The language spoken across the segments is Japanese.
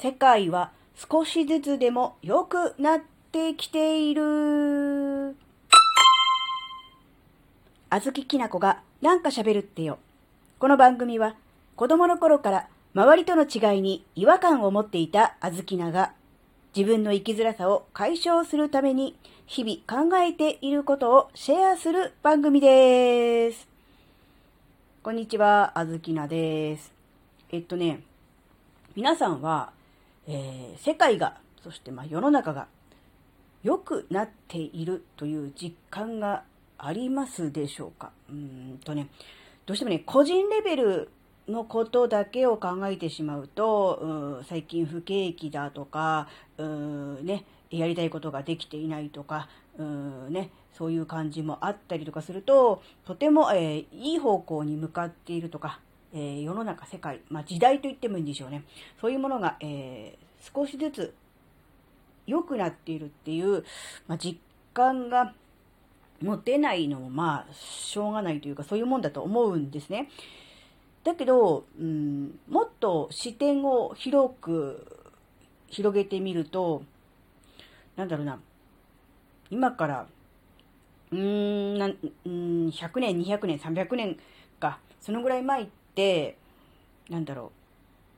世界は少しずつでも良くなってきている。あずききなこがなんか喋るってよ。この番組は子供の頃から周りとの違いに違和感を持っていたあずきなが自分の生きづらさを解消するために日々考えていることをシェアする番組です。こんにちは、あずきなです。えっとね、皆さんは、えー、世界が、そしてま世の中が良くなっているという実感がありますでしょうか？うんとね、どうしてもね、個人レベルのことだけを考えてしまうと、う、最近不景気だとか、う、ね、やりたいことができていないとか、うんね、そういう感じもあったりとかすると、とても、えー、いい方向に向かっているとか、えー、世の中、世界、まあ、時代と言ってもいいんでしょうね。そういうものが、えー、少しずつ良くなっているっていう、まあ、実感が持てないのもまあ、しょうがないというか、そういうもんだと思うんですね。だけど、うん、もっと視点を広く広げてみると、なんだろうな、今から、うーん、なんうん100年、200年、300年か、そのぐらい前って、なんだろ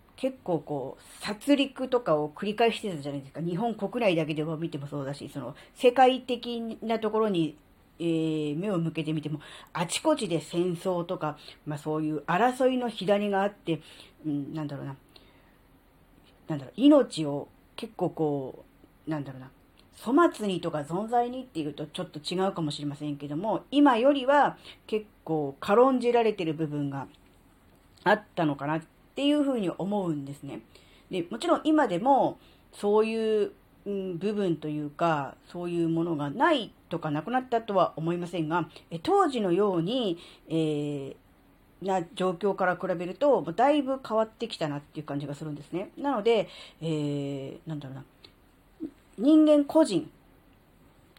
う、結構こう、殺戮とかを繰り返してたじゃないですか。日本国内だけでも見てもそうだし、その、世界的なところにえー、目を向けてみても、あちこちで戦争とか、まあそういう争いの火種があって、うん、なんだろうな、なんだろう、命を結構こう、なんだろうな、粗末にとか存在にっていうとちょっと違うかもしれませんけども、今よりは結構軽んじられてる部分があったのかなっていうふうに思うんですね。で、もちろん今でもそういう、部分というか、そういうものがないとかなくなったとは思いませんが、え当時のように、えー、な状況から比べると、だいぶ変わってきたなっていう感じがするんですね。なので、えー、なんだろうな、人間個人、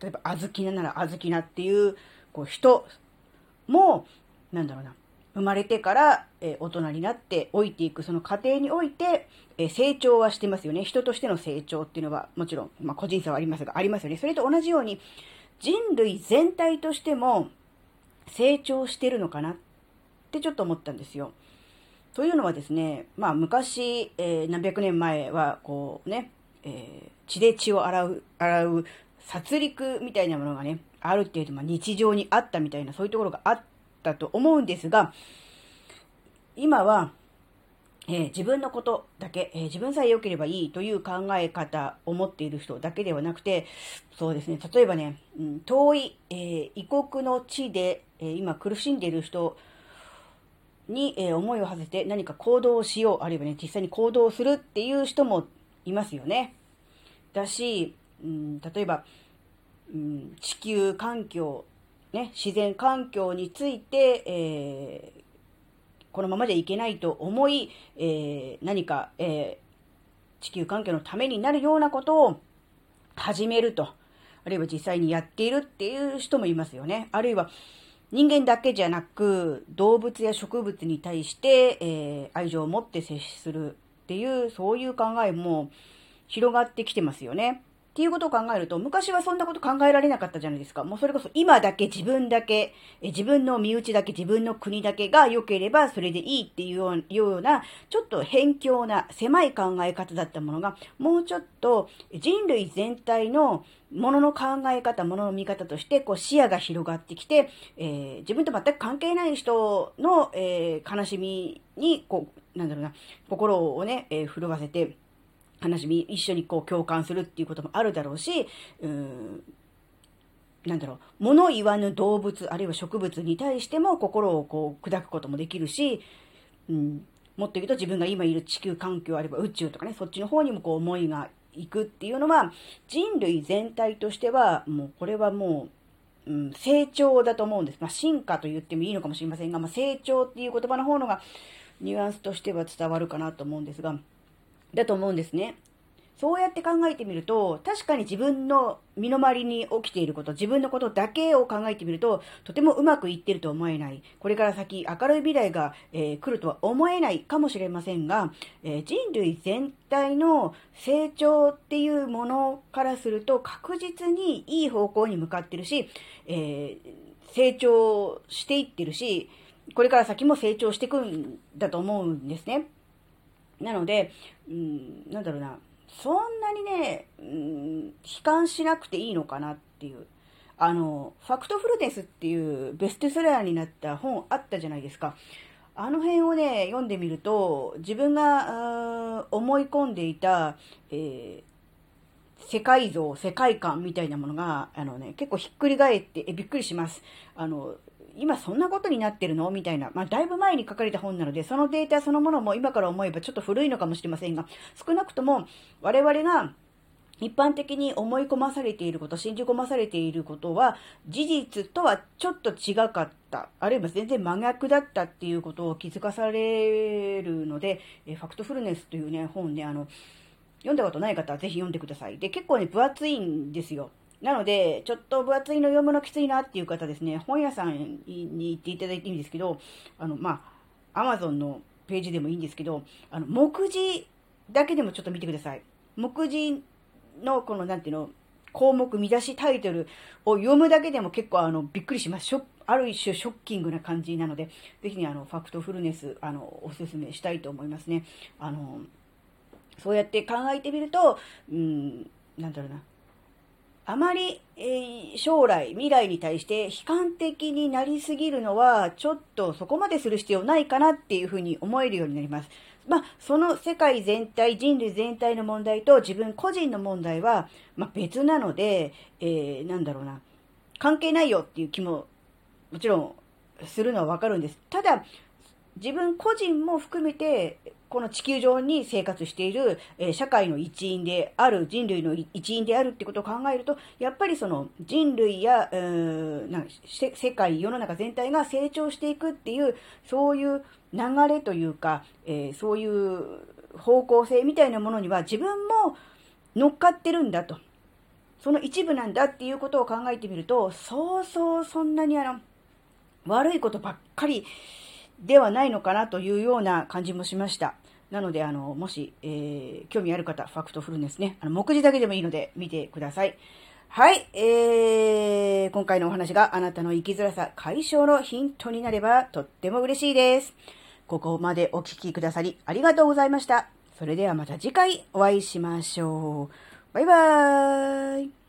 例えば、あずきなならあずきなっていう、こう、人も、なんだろうな、生まれてから、え大人になって老いていくその過程において、え成長はしてますよね。人としての成長っていうのはもちろん、まあ、個人差はありますが、ありますよね。それと同じように、人類全体としても成長してるのかなってちょっと思ったんですよ。というのはですね、まあ昔、えー、何百年前はこうね、えー、血で血を洗う、洗う殺戮みたいなものがね、あるっていうと、まあ、日常にあったみたいなそういうところがあっったと思うんですが、今は、えー、自分のことだけ、えー、自分さえ良ければいいという考え方を持っている人だけではなくて、そうですね、例えばね、うん、遠い、えー、異国の地で、え今苦しんでいる人に、え思いを馳せて何か行動をしよう、あるいはね、実際に行動するっていう人もいますよね。だし、うん、例えば、うん、地球環境ね、自然環境について、えー、このままでいけないと思い、えー、何か、えー、地球環境のためになるようなことを始めると。あるいは実際にやっているっていう人もいますよね。あるいは人間だけじゃなく、動物や植物に対して、えー、愛情を持って接するっていう、そういう考えも広がってきてますよね。っていうことを考えると、昔はそんなこと考えられなかったじゃないですか。もうそれこそ今だけ自分だけ、え自分の身内だけ、自分の国だけが良ければそれでいいっていうような、ちょっと偏境な狭い考え方だったものが、もうちょっと人類全体のものの考え方、ものの見方として、こう視野が広がってきて、えー、自分と全く関係ない人の、えー、悲しみに、こう、なんだろうな、心をね、えー、震わせて、話み、一緒にこう共感するっていうこともあるだろうし、うん、なんだろう、物言わぬ動物、あるいは植物に対しても心をこう砕くこともできるし、うん、もっと言うと自分が今いる地球環境あれば宇宙とかね、そっちの方にもこう思いがいくっていうのは、人類全体としては、もうこれはもう、うん、成長だと思うんです。まあ、進化と言ってもいいのかもしれませんが、まあ、成長っていう言葉の方のが、ニュアンスとしては伝わるかなと思うんですが、だと思うんですね。そうやって考えてみると、確かに自分の身の回りに起きていること、自分のことだけを考えてみると、とてもうまくいってると思えない。これから先明るい未来が、えー、来るとは思えないかもしれませんが、えー、人類全体の成長っていうものからすると確実にいい方向に向かってるし、えー、成長していってるし、これから先も成長していくんだと思うんですね。なので、うん、なんだろうな。そんなにね、うん、悲観しなくていいのかなっていう。あの、ファクトフルネスっていうベストセラーになった本あったじゃないですか。あの辺をね、読んでみると、自分が思い込んでいた、えー、世界像、世界観みたいなものが、あのね、結構ひっくり返って、えびっくりします。あの、今そんなことになってるの？みたいな。まあ、だいぶ前に書かれた本なので、そのデータそのものも今から思えばちょっと古いのかもしれませんが、少なくとも我々が一般的に思い込まされていること、信じ込まされていることは、事実とはちょっと違かった。あるいは全然真逆だったっていうことを気づかされるので、えファクトフルネスというね、本ね、あの、読んだことない方はぜひ読んでください。で、結構ね、分厚いんですよ。なので、ちょっと分厚いの読むのきついなっていう方ですね、本屋さんに行っていただいていいんですけど、あの、まあ、アマゾンのページでもいいんですけど、あの、目次だけでもちょっと見てください。目次のこの、なんていうの、項目、見出し、タイトルを読むだけでも結構あの、びっくりします。ある一種ショッキングな感じなので、ぜひね、あの、ファクトフルネス、あの、おすすめしたいと思いますね。あの、そうやって考えてみると、うん、なんだろうな。あまり、えー、将来、未来に対して悲観的になりすぎるのは、ちょっとそこまでする必要ないかなっていうふうに思えるようになります。まあ、その世界全体、人類全体の問題と自分個人の問題は、まあ、別なので、えー、なんだろうな、関係ないよっていう気も、もちろん、するのはわかるんです。ただ、自分個人も含めて、この地球上に生活している、え社会の一員である、人類の一員であるってことを考えると、やっぱりその人類や、うーなん世界、世の中全体が成長していくっていう、そういう流れというか、えー、そういう方向性みたいなものには自分も乗っかってるんだと。その一部なんだっていうことを考えてみると、そうそうそんなにあの、悪いことばっかりではないのかなというような感じもしました。なので、あの、もし、えー、興味ある方、ファクトフルネスね、あの、目次だけでもいいので見てください。はい、えー、今回のお話があなたの生きづらさ解消のヒントになればとっても嬉しいです。ここまでお聴きくださりありがとうございました。それではまた次回お会いしましょう。バイバーイ。